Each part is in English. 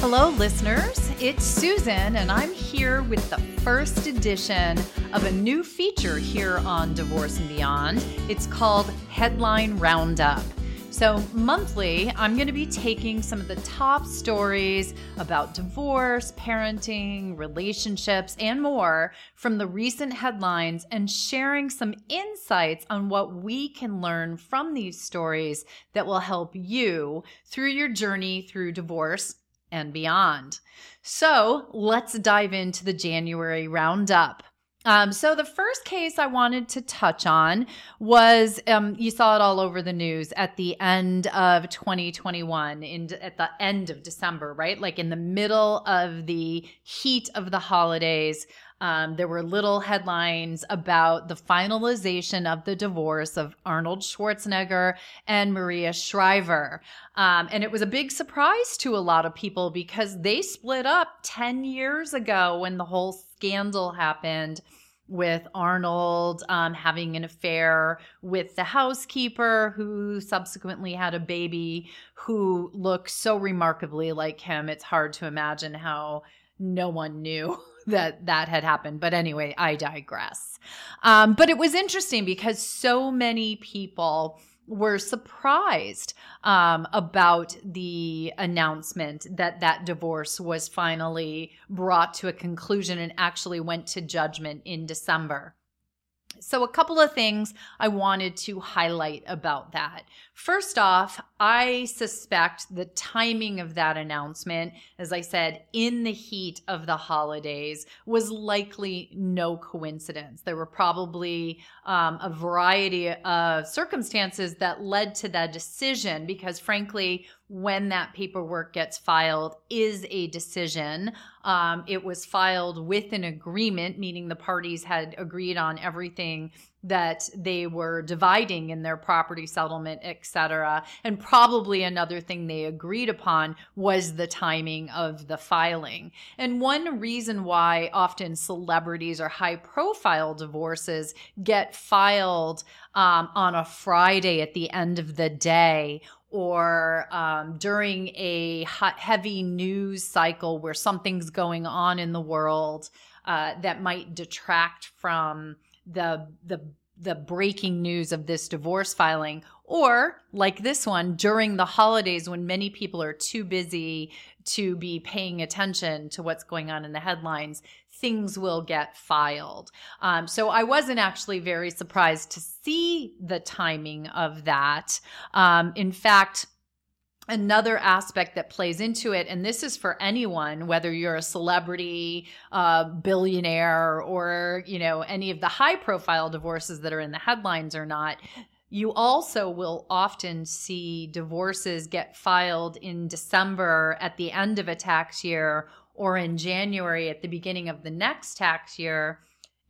Hello, listeners. It's Susan, and I'm here with the first edition of a new feature here on Divorce and Beyond. It's called Headline Roundup. So, monthly, I'm going to be taking some of the top stories about divorce, parenting, relationships, and more from the recent headlines and sharing some insights on what we can learn from these stories that will help you through your journey through divorce and beyond. So, let's dive into the January roundup. Um, so the first case I wanted to touch on was um, you saw it all over the news at the end of 2021, in at the end of December, right? Like in the middle of the heat of the holidays. Um, there were little headlines about the finalization of the divorce of Arnold Schwarzenegger and Maria Shriver. Um, and it was a big surprise to a lot of people because they split up 10 years ago when the whole scandal happened with Arnold um, having an affair with the housekeeper who subsequently had a baby who looks so remarkably like him. It's hard to imagine how no one knew that that had happened. But anyway, I digress. Um, but it was interesting because so many people were surprised um, about the announcement that that divorce was finally brought to a conclusion and actually went to judgment in December. So, a couple of things I wanted to highlight about that. First off, I suspect the timing of that announcement, as I said, in the heat of the holidays, was likely no coincidence. There were probably um, a variety of circumstances that led to that decision because, frankly, when that paperwork gets filed is a decision. Um, it was filed with an agreement, meaning the parties had agreed on everything that they were dividing in their property settlement, etc. And probably another thing they agreed upon was the timing of the filing. And one reason why often celebrities or high profile divorces get filed um, on a Friday at the end of the day or um, during a hot, heavy news cycle where something's going on in the world uh, that might detract from the the the breaking news of this divorce filing or like this one during the holidays when many people are too busy to be paying attention to what's going on in the headlines things will get filed. Um, so i wasn't actually very surprised to see the timing of that. Um, in fact another aspect that plays into it and this is for anyone whether you're a celebrity uh, billionaire or you know any of the high profile divorces that are in the headlines or not you also will often see divorces get filed in december at the end of a tax year or in january at the beginning of the next tax year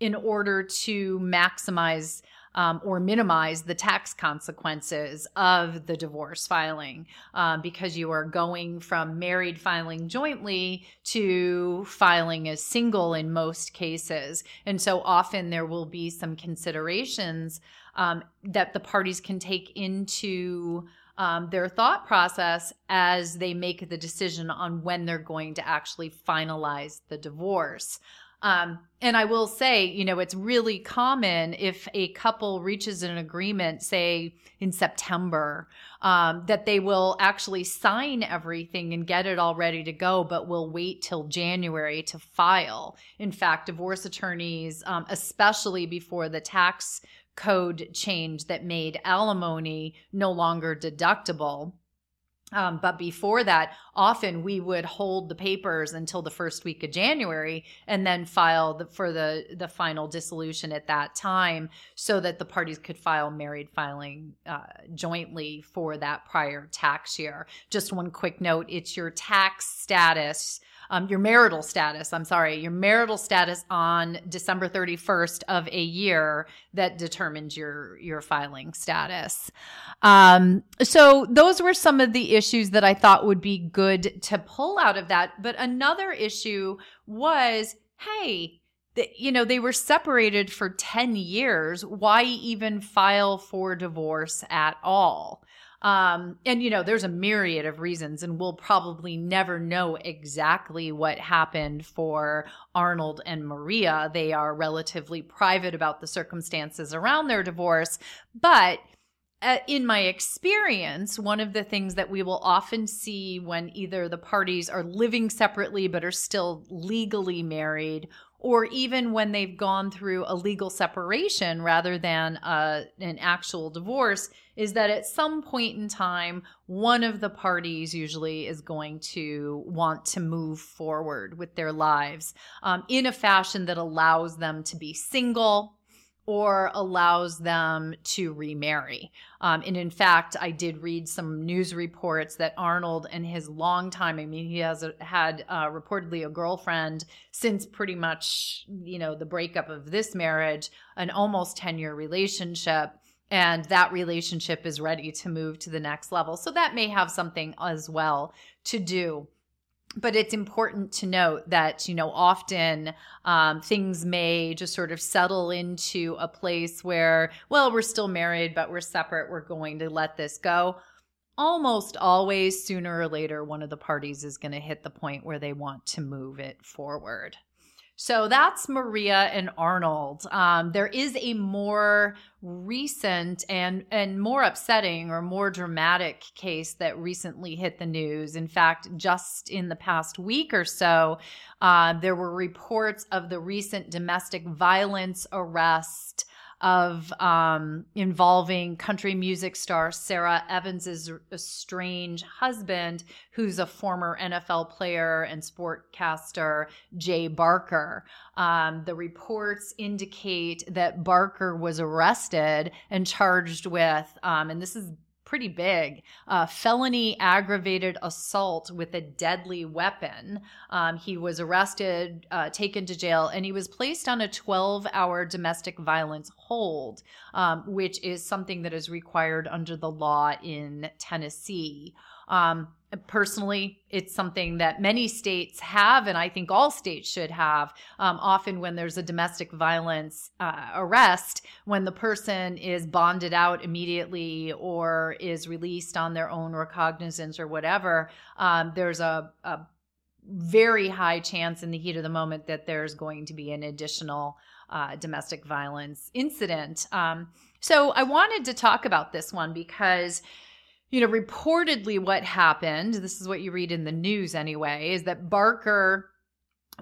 in order to maximize um, or minimize the tax consequences of the divorce filing um, because you are going from married filing jointly to filing as single in most cases. And so often there will be some considerations um, that the parties can take into. Um, their thought process as they make the decision on when they're going to actually finalize the divorce. Um, and I will say, you know, it's really common if a couple reaches an agreement, say in September, um, that they will actually sign everything and get it all ready to go, but will wait till January to file. In fact, divorce attorneys, um, especially before the tax code change that made alimony no longer deductible um, but before that, often we would hold the papers until the first week of January and then file the, for the the final dissolution at that time, so that the parties could file married filing uh, jointly for that prior tax year. Just one quick note: it's your tax status um, your marital status, I'm sorry, your marital status on December 31st of a year that determines your, your filing status. Um, so those were some of the issues that I thought would be good to pull out of that. But another issue was, hey, you know, they were separated for 10 years. Why even file for divorce at all? Um, and you know, there's a myriad of reasons, and we'll probably never know exactly what happened for Arnold and Maria. They are relatively private about the circumstances around their divorce, but uh, in my experience, one of the things that we will often see when either the parties are living separately but are still legally married, or even when they've gone through a legal separation rather than uh, an actual divorce, is that at some point in time, one of the parties usually is going to want to move forward with their lives um, in a fashion that allows them to be single or allows them to remarry. Um, and in fact, I did read some news reports that Arnold and his long time, I mean, he has a, had uh, reportedly a girlfriend since pretty much, you know, the breakup of this marriage, an almost 10 year relationship. And that relationship is ready to move to the next level. So that may have something as well to do but it's important to note that you know often um, things may just sort of settle into a place where well we're still married but we're separate we're going to let this go. Almost always sooner or later one of the parties is going to hit the point where they want to move it forward so that's Maria and Arnold. Um, there is a more recent and and more upsetting or more dramatic case that recently hit the news. In fact, just in the past week or so, uh, there were reports of the recent domestic violence arrest of um, involving country music star Sara Evans's estranged husband, who's a former NFL player and sportcaster, Jay Barker. Um, the reports indicate that Barker was arrested and charged with, um, and this is pretty big. Uh, felony aggravated assault with a deadly weapon. Um, he was arrested, uh, taken to jail, and he was placed on a 12 hour domestic violence hold, um, which is something that is required under the law in Tennessee. Um, personally, it's something that many states have, and I think all states should have. Um, often, when there's a domestic violence uh, arrest, when the person is bonded out immediately or is released on their own recognizance or whatever, um, there's a, a very high chance in the heat of the moment that there's going to be an additional uh, domestic violence incident. Um, so I wanted to talk about this one because you know, reportedly what happened, this is what you read in the news anyway, is that Barker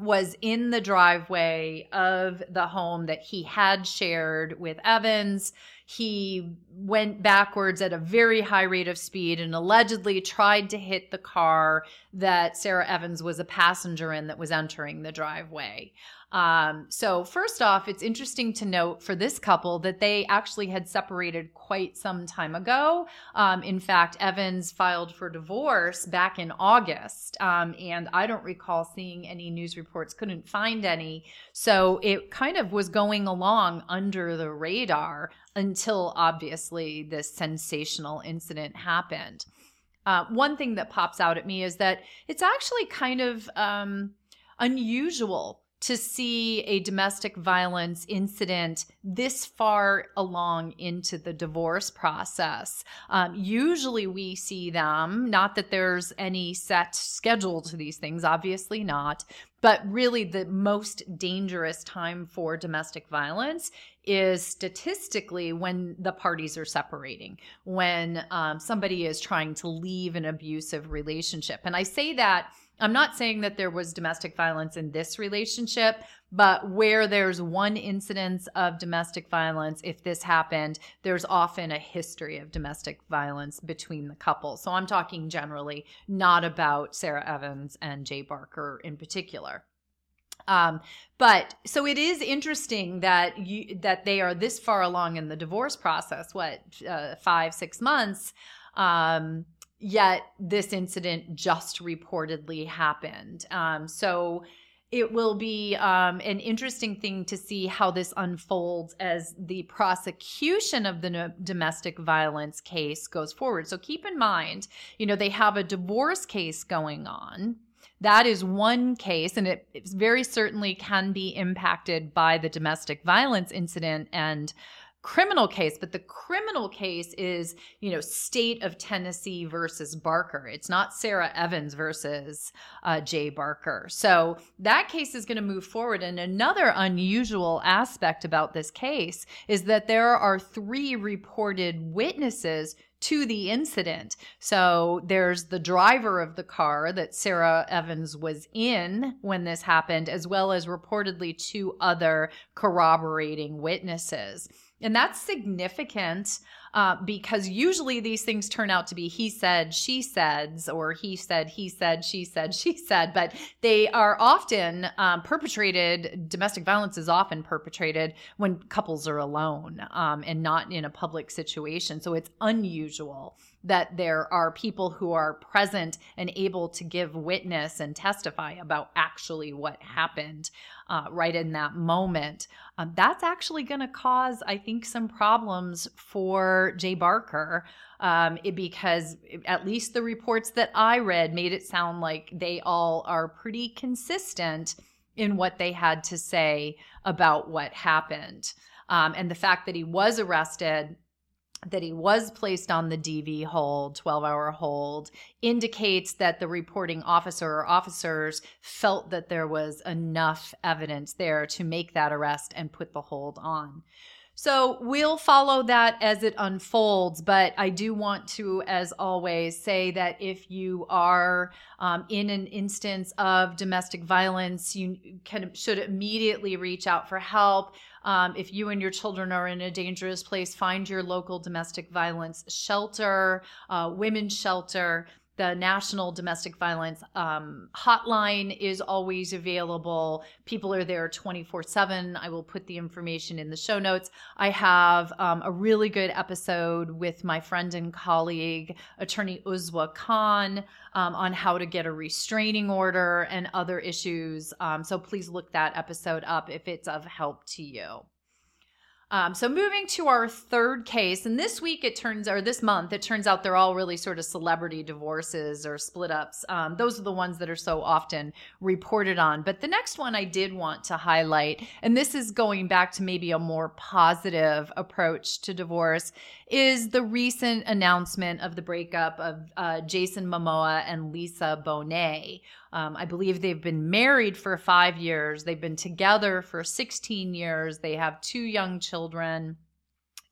was in the driveway of the home that he had shared with Evans. He went backwards at a very high rate of speed and allegedly tried to hit the car that Sara Evans was a passenger in that was entering the driveway. Um, so, first off, it's interesting to note for this couple that they actually had separated quite some time ago. Um, in fact, Evans filed for divorce back in August, um, and I don't recall seeing any news reports, couldn't find any. So, it kind of was going along under the radar until obviously this sensational incident happened. Uh, one thing that pops out at me is that it's actually kind of um, unusual to see a domestic violence incident this far along into the divorce process. Um, usually we see them, not that there's any set schedule to these things, obviously not, but really the most dangerous time for domestic violence is statistically when the parties are separating, when um, somebody is trying to leave an abusive relationship. And I say that I'm not saying that there was domestic violence in this relationship, but where there's one incidence of domestic violence, if this happened, there's often a history of domestic violence between the couple. So I'm talking generally, not about Sara Evans and Jay Barker in particular. Um, but so it is interesting that you that they are this far along in the divorce process. What uh, five six months? Um, yet this incident just reportedly happened. Um, so it will be um, an interesting thing to see how this unfolds as the prosecution of the no- domestic violence case goes forward. So keep in mind, you know, they have a divorce case going on. That is one case, and it, it very certainly can be impacted by the domestic violence incident and criminal case, but the criminal case is, you know, state of Tennessee versus Barker. It's not Sara Evans versus uh, Jay Barker. So that case is going to move forward. And another unusual aspect about this case is that there are three reported witnesses to the incident. So there's the driver of the car that Sara Evans was in when this happened, as well as reportedly two other corroborating witnesses. And that's significant uh, because usually these things turn out to be he said, she said, or he said, he said, she said, she said, but they are often um, perpetrated. Domestic violence is often perpetrated when couples are alone um, and not in a public situation. So it's unusual that there are people who are present and able to give witness and testify about actually what happened uh, right in that moment. Um, that's actually going to cause, I think, some problems for Jay Barker um, it, because at least the reports that I read made it sound like they all are pretty consistent in what they had to say about what happened. Um, and the fact that he was arrested that he was placed on the DV hold, 12 hour hold, indicates that the reporting officer or officers felt that there was enough evidence there to make that arrest and put the hold on. So we'll follow that as it unfolds. But I do want to, as always, say that if you are um, in an instance of domestic violence, you can should immediately reach out for help. Um, if you and your children are in a dangerous place, find your local domestic violence shelter, uh, women's shelter. The National Domestic Violence um, Hotline is always available. People are there 24 7. I will put the information in the show notes. I have um, a really good episode with my friend and colleague, attorney Uzwa Khan, um, on how to get a restraining order and other issues. Um, so please look that episode up if it's of help to you. Um, so moving to our third case, and this week it turns, or this month, it turns out they're all really sort of celebrity divorces or split ups. Um, those are the ones that are so often reported on. But the next one I did want to highlight, and this is going back to maybe a more positive approach to divorce, is the recent announcement of the breakup of uh, Jason Momoa and Lisa Bonet. Um, I believe they've been married for five years. They've been together for 16 years. They have two young children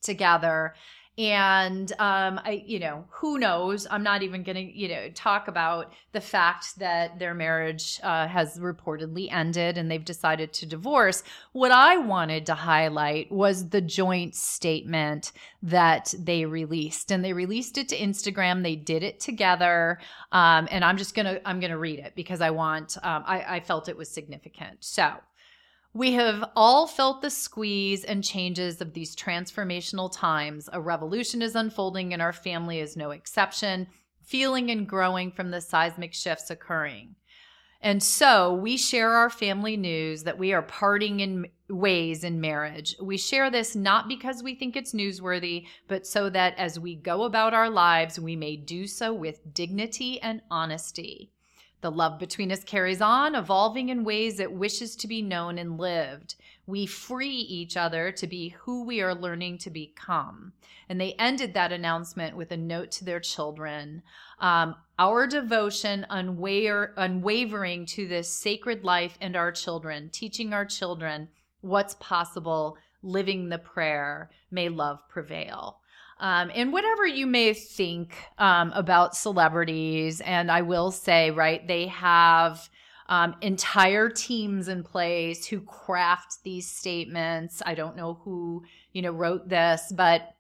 together and um, I, you know, who knows? I'm not even going to, you know, talk about the fact that their marriage uh, has reportedly ended and they've decided to divorce. What I wanted to highlight was the joint statement that they released, and they released it to Instagram. They did it together, um, and I'm just gonna, I'm gonna read it because I want, um, I, I felt it was significant. So. We have all felt the squeeze and changes of these transformational times. A revolution is unfolding, and our family is no exception, feeling and growing from the seismic shifts occurring. And so we share our family news that we are parting in ways in marriage. We share this not because we think it's newsworthy, but so that as we go about our lives, we may do so with dignity and honesty. The love between us carries on, evolving in ways it wishes to be known and lived. We free each other to be who we are learning to become. And they ended that announcement with a note to their children um, Our devotion, unwaver- unwavering to this sacred life and our children, teaching our children what's possible, living the prayer, may love prevail. Um, and whatever you may think um, about celebrities, and I will say, right, they have um, entire teams in place who craft these statements. I don't know who, you know, wrote this, but,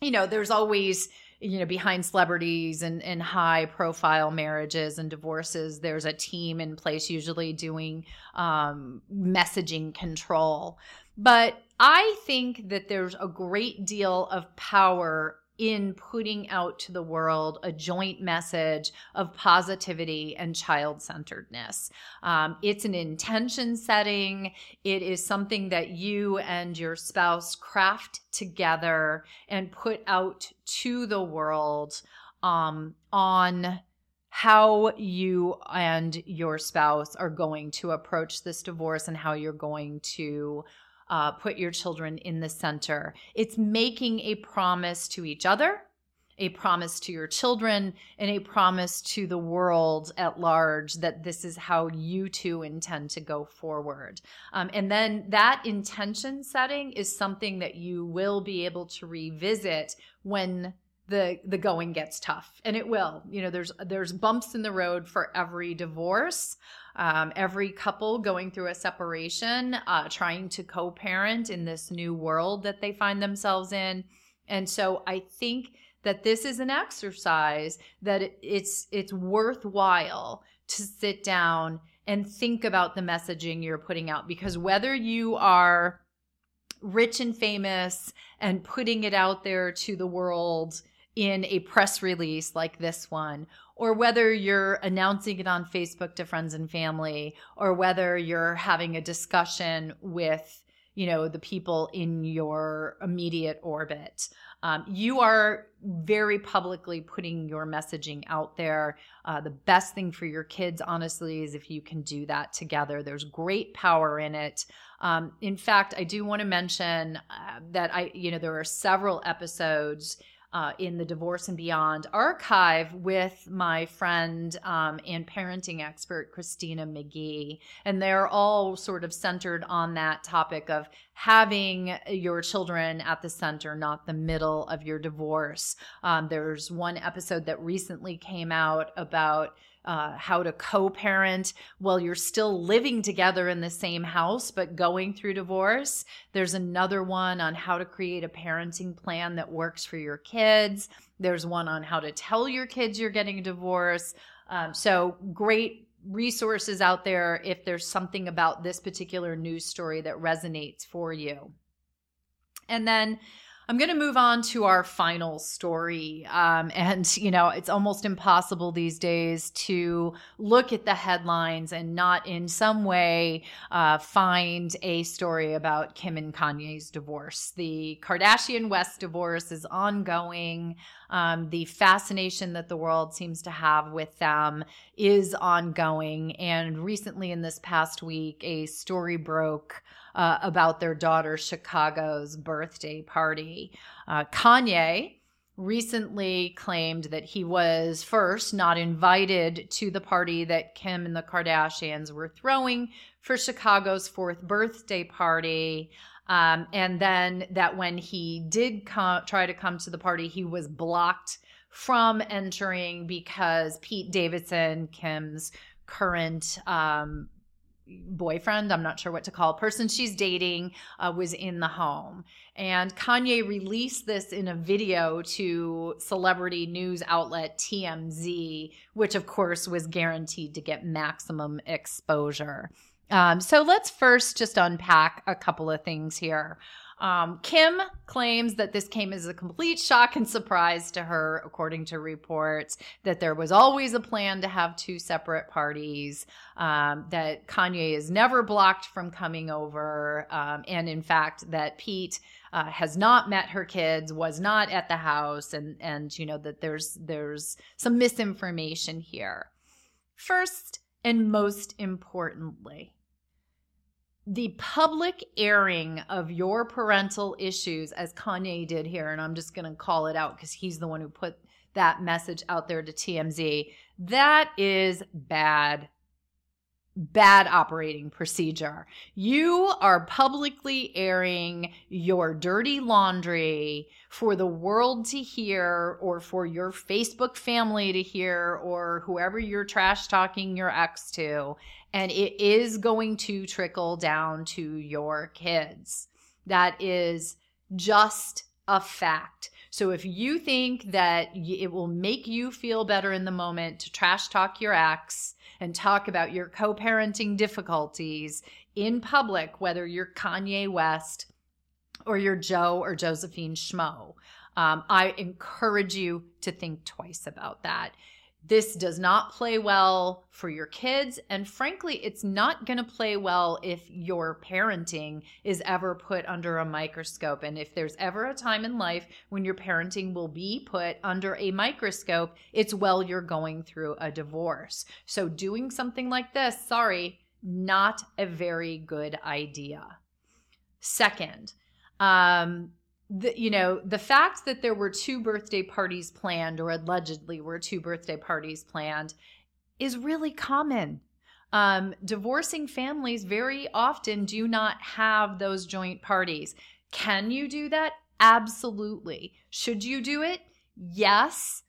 you know, there's always, you know, behind celebrities and, and high profile marriages and divorces, there's a team in place usually doing um, messaging control. But I think that there's a great deal of power in putting out to the world a joint message of positivity and child centeredness. Um, it's an intention setting, it is something that you and your spouse craft together and put out to the world um, on how you and your spouse are going to approach this divorce and how you're going to uh, put your children in the center. It's making a promise to each other, a promise to your children, and a promise to the world at large that this is how you two intend to go forward. Um, and then that intention setting is something that you will be able to revisit when the the going gets tough and it will. You know there's there's bumps in the road for every divorce um, every couple going through a separation uh, trying to co-parent in this new world that they find themselves in. And so i think that this is an exercise that it's it's worthwhile to sit down and think about the messaging you're putting out because whether you are rich and famous and putting it out there to the world in a press release like this one, or whether you're announcing it on Facebook to friends and family, or whether you're having a discussion with you know the people in your immediate orbit um, you are very publicly putting your messaging out there. Uh, the best thing for your kids honestly is if you can do that together. There's great power in it. Um, in fact i do want to mention uh, that i you know there are several episodes uh, in the Divorce and Beyond archive with my friend um, and parenting expert, Christina McGhee. And they're all sort of centered on that topic of having your children at the center, not the middle of your divorce. Um, there's one episode that recently came out about uh, how to co parent while you're still living together in the same house, but going through divorce. There's another one on how to create a parenting plan that works for your kids. There's one on how to tell your kids you're getting a divorce. Um, so, great resources out there if there's something about this particular news story that resonates for you. And then I'm going to move on to our final story. Um, and, you know, it's almost impossible these days to look at the headlines and not in some way uh, find a story about Kim and Kanye's divorce. The Kardashian West divorce is ongoing. Um, the fascination that the world seems to have with them is ongoing. And recently, in this past week, a story broke uh, about their daughter Chicago's birthday party. Uh, Kanye recently claimed that he was first not invited to the party that Kim and the Kardashians were throwing for Chicago's fourth birthday party. Um, and then that when he did come, try to come to the party, he was blocked from entering because Pete Davidson, Kim's current um, boyfriend, I'm not sure what to call, person she's dating, uh, was in the home. And Kanye released this in a video to celebrity news outlet TMZ, which of course was guaranteed to get maximum exposure. Um, so let's first just unpack a couple of things here. Um, Kim claims that this came as a complete shock and surprise to her, according to reports, that there was always a plan to have two separate parties, um, that Kanye is never blocked from coming over, um, and in fact, that Pete. Uh, has not met her kids, was not at the house, and and you know that there's there's some misinformation here. First and most importantly, the public airing of your parental issues, as Kanye did here, and I'm just going to call it out because he's the one who put that message out there to TMZ, that is bad bad operating procedure. You are publicly airing your dirty laundry for the world to hear or for your Facebook family to hear or whoever you're trash talking your ex to. And it is going to trickle down to your kids. That is just a fact. So if you think that it will make you feel better in the moment to trash talk your ex, and talk about your co parenting difficulties in public, whether you're Kanye West or you're Joe or Josephine Schmo. Um, I encourage you to think twice about that. This does not play well for your kids. And frankly, it's not going to play well if your parenting is ever put under a microscope. And if there's ever a time in life when your parenting will be put under a microscope, it's while you're going through a divorce. So doing something like this, sorry, not a very good idea. Second, um, the, you know, the fact that there were two birthday parties planned, or allegedly were two birthday parties planned, is really common. Um, divorcing families very often do not have those joint parties. Can you do that? Absolutely. Should you do it? Yes.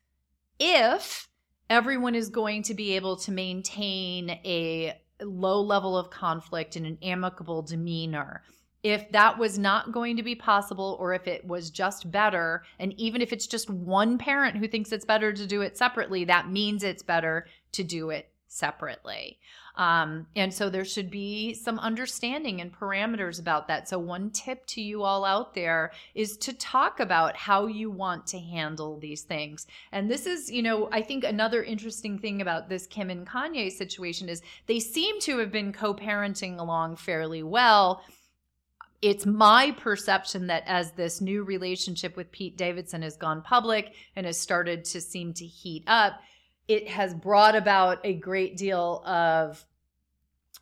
If everyone is going to be able to maintain a low level of conflict and an amicable demeanor if that was not going to be possible or if it was just better and even if it's just one parent who thinks it's better to do it separately that means it's better to do it separately. Um, and so there should be some understanding and parameters about that. So one tip to you all out there is to talk about how you want to handle these things. And this is you know i think another interesting thing about this kim and kanye situation is they seem to have been co-parenting along fairly well it's my perception that as this new relationship with Pete Davidson has gone public and has started to seem to heat up, it has brought about a great deal of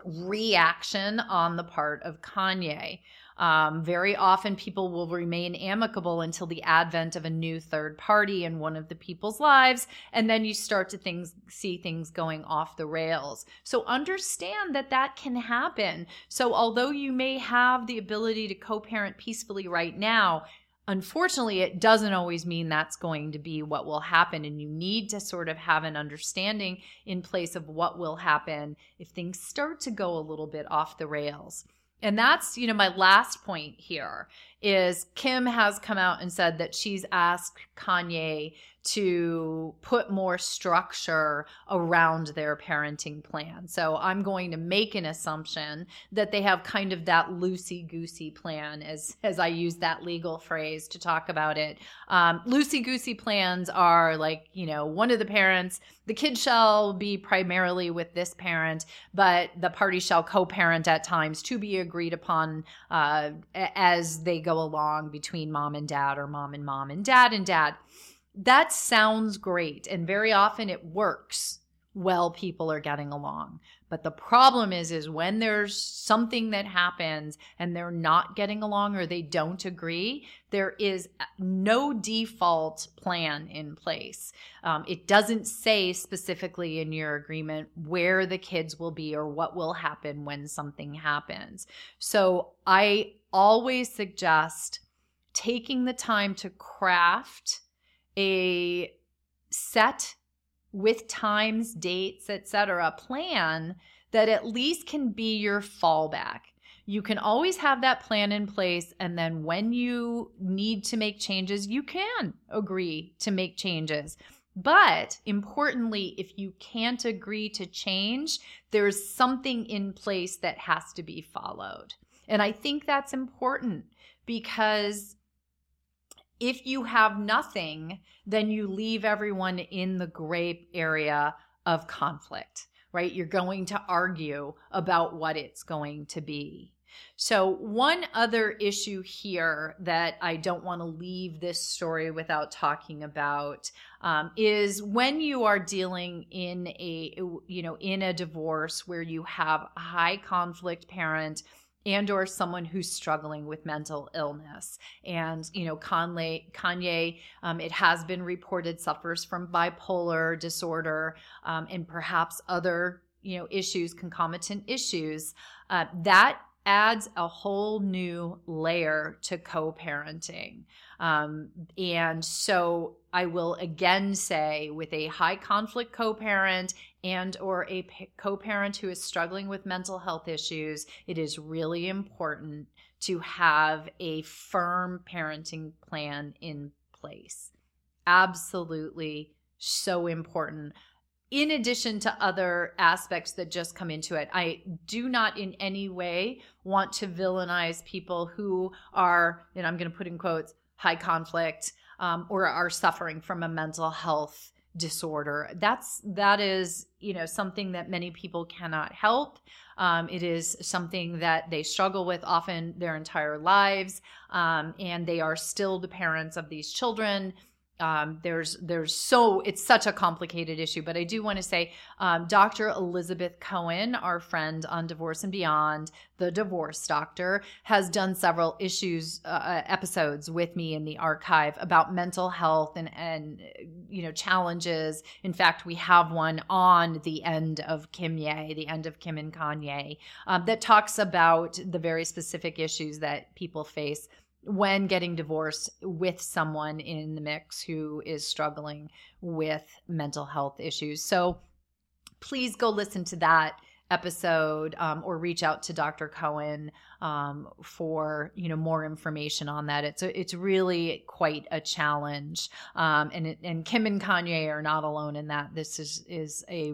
reaction on the part of Kanye. Um, very often, people will remain amicable until the advent of a new third party in one of the people's lives, and then you start to things see things going off the rails. So understand that that can happen. So although you may have the ability to co-parent peacefully right now, unfortunately, it doesn't always mean that's going to be what will happen. And you need to sort of have an understanding in place of what will happen if things start to go a little bit off the rails. And that's, you know, my last point here is Kim has come out and said that she's asked Kanye to put more structure around their parenting plan. So I'm going to make an assumption that they have kind of that loosey goosey plan, as as I use that legal phrase to talk about it. Um, loosey goosey plans are like you know one of the parents, the kid shall be primarily with this parent, but the party shall co-parent at times to be agreed upon uh, as they go along between mom and dad or mom and mom and dad and dad that sounds great. And very often it works well people are getting along but the problem is is when there's something that happens and they're not getting along or they don't agree there is no default plan in place um, it doesn't say specifically in your agreement where the kids will be or what will happen when something happens so i always suggest taking the time to craft a set with times, dates, etc. Plan that at least can be your fallback. You can always have that plan in place and then when you need to make changes, you can agree to make changes. But importantly, if you can't agree to change, there's something in place that has to be followed. And I think that's important because if you have nothing, then you leave everyone in the gray area of conflict, right? You're going to argue about what it's going to be. So, one other issue here that I don't want to leave this story without talking about um, is when you are dealing in a you know in a divorce where you have a high conflict parent and or someone who's struggling with mental illness. And you know kanye kanye um, it has been reported suffers from bipolar disorder um, and perhaps other you know issues concomitant issues. Uh, that adds a whole new layer to co-parenting. Um, and so i will again say with a high conflict co-parent and or a co-parent who is struggling with mental health issues it is really important to have a firm parenting plan in place. Absolutely so important in addition to other aspects that just come into it, I do not in any way want to villainize people who are, and I'm going to put in quotes, high conflict um, or are suffering from a mental health disorder. That's that is you know something that many people cannot help. Um, it is something that they struggle with often their entire lives, um, and they are still the parents of these children um, there's there's so it's such a complicated issue but i do want to say um, dr elizabeth cohen our friend on divorce and beyond the divorce doctor has done several issues uh, uh episodes with me in the archive about mental health and and you know challenges. In fact we have one on the end of kim ye the end of kim and kanye um, that talks about the very specific issues that people face when getting divorced with someone in the mix who is struggling with mental health issues. So please go listen to that episode um, or reach out to Dr. Cohen um, for you know more information on that. It's a, it's really quite a challenge, um, and it, and Kim and Kanye are not alone in that. This is is a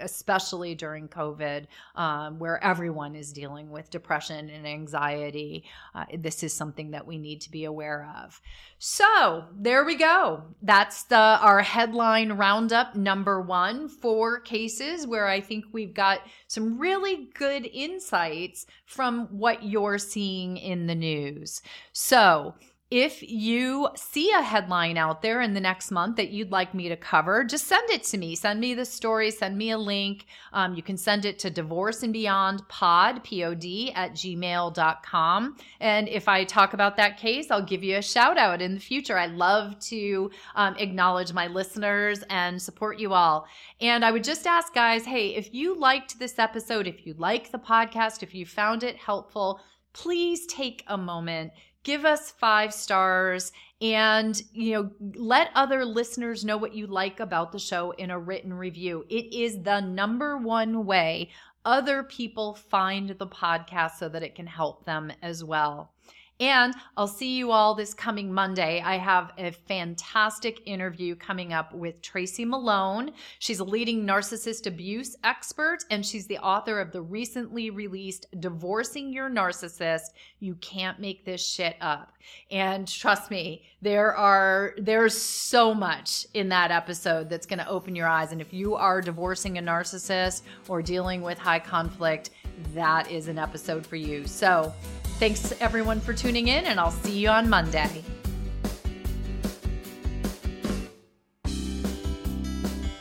especially during COVID, um, where everyone is dealing with depression and anxiety. Uh, this is something that we need to be aware of. So there we go. That's the our headline roundup number one. Four cases where I think we've got some really good insights from what you're seeing in the news. So, if you see a headline out there in the next month that you'd like me to cover, just send it to me. Send me the story, send me a link. Um, you can send it to divorce and beyond pod, P-O-D, at gmail.com. And if I talk about that case, I'll give you a shout out in the future. I love to um, acknowledge my listeners and support you all. And I would just ask guys, hey, if you liked this episode, if you like the podcast, if you found it helpful, please take a moment give us five stars and you know let other listeners know what you like about the show in a written review. It is the number one way other people find the podcast so that it can help them as well and I'll see you all this coming Monday. I have a fantastic interview coming up with Tracy Malone. She's a leading narcissist abuse expert, and she's the author of the recently released Divorcing Your Narcissist. You can't make this shit up. And trust me, there are there's so much in that episode that's going to open your eyes. And if you are divorcing a narcissist or dealing with high conflict, that is an episode for you. So Thanks everyone for tuning in, and I'll see you on Monday.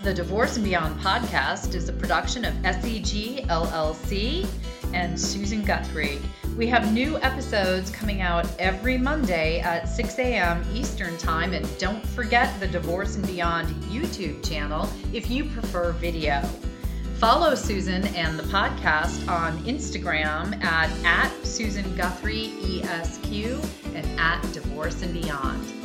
The Divorce and Beyond podcast is a production of SEG LLC and Susan Guthrie. We have new episodes coming out every Monday at 6 a.m. Eastern Time. And don't forget the Divorce and Beyond YouTube channel if you prefer video. Follow Susan and the podcast on Instagram at, at Susan Guthrie ESQ and at Divorce and Beyond.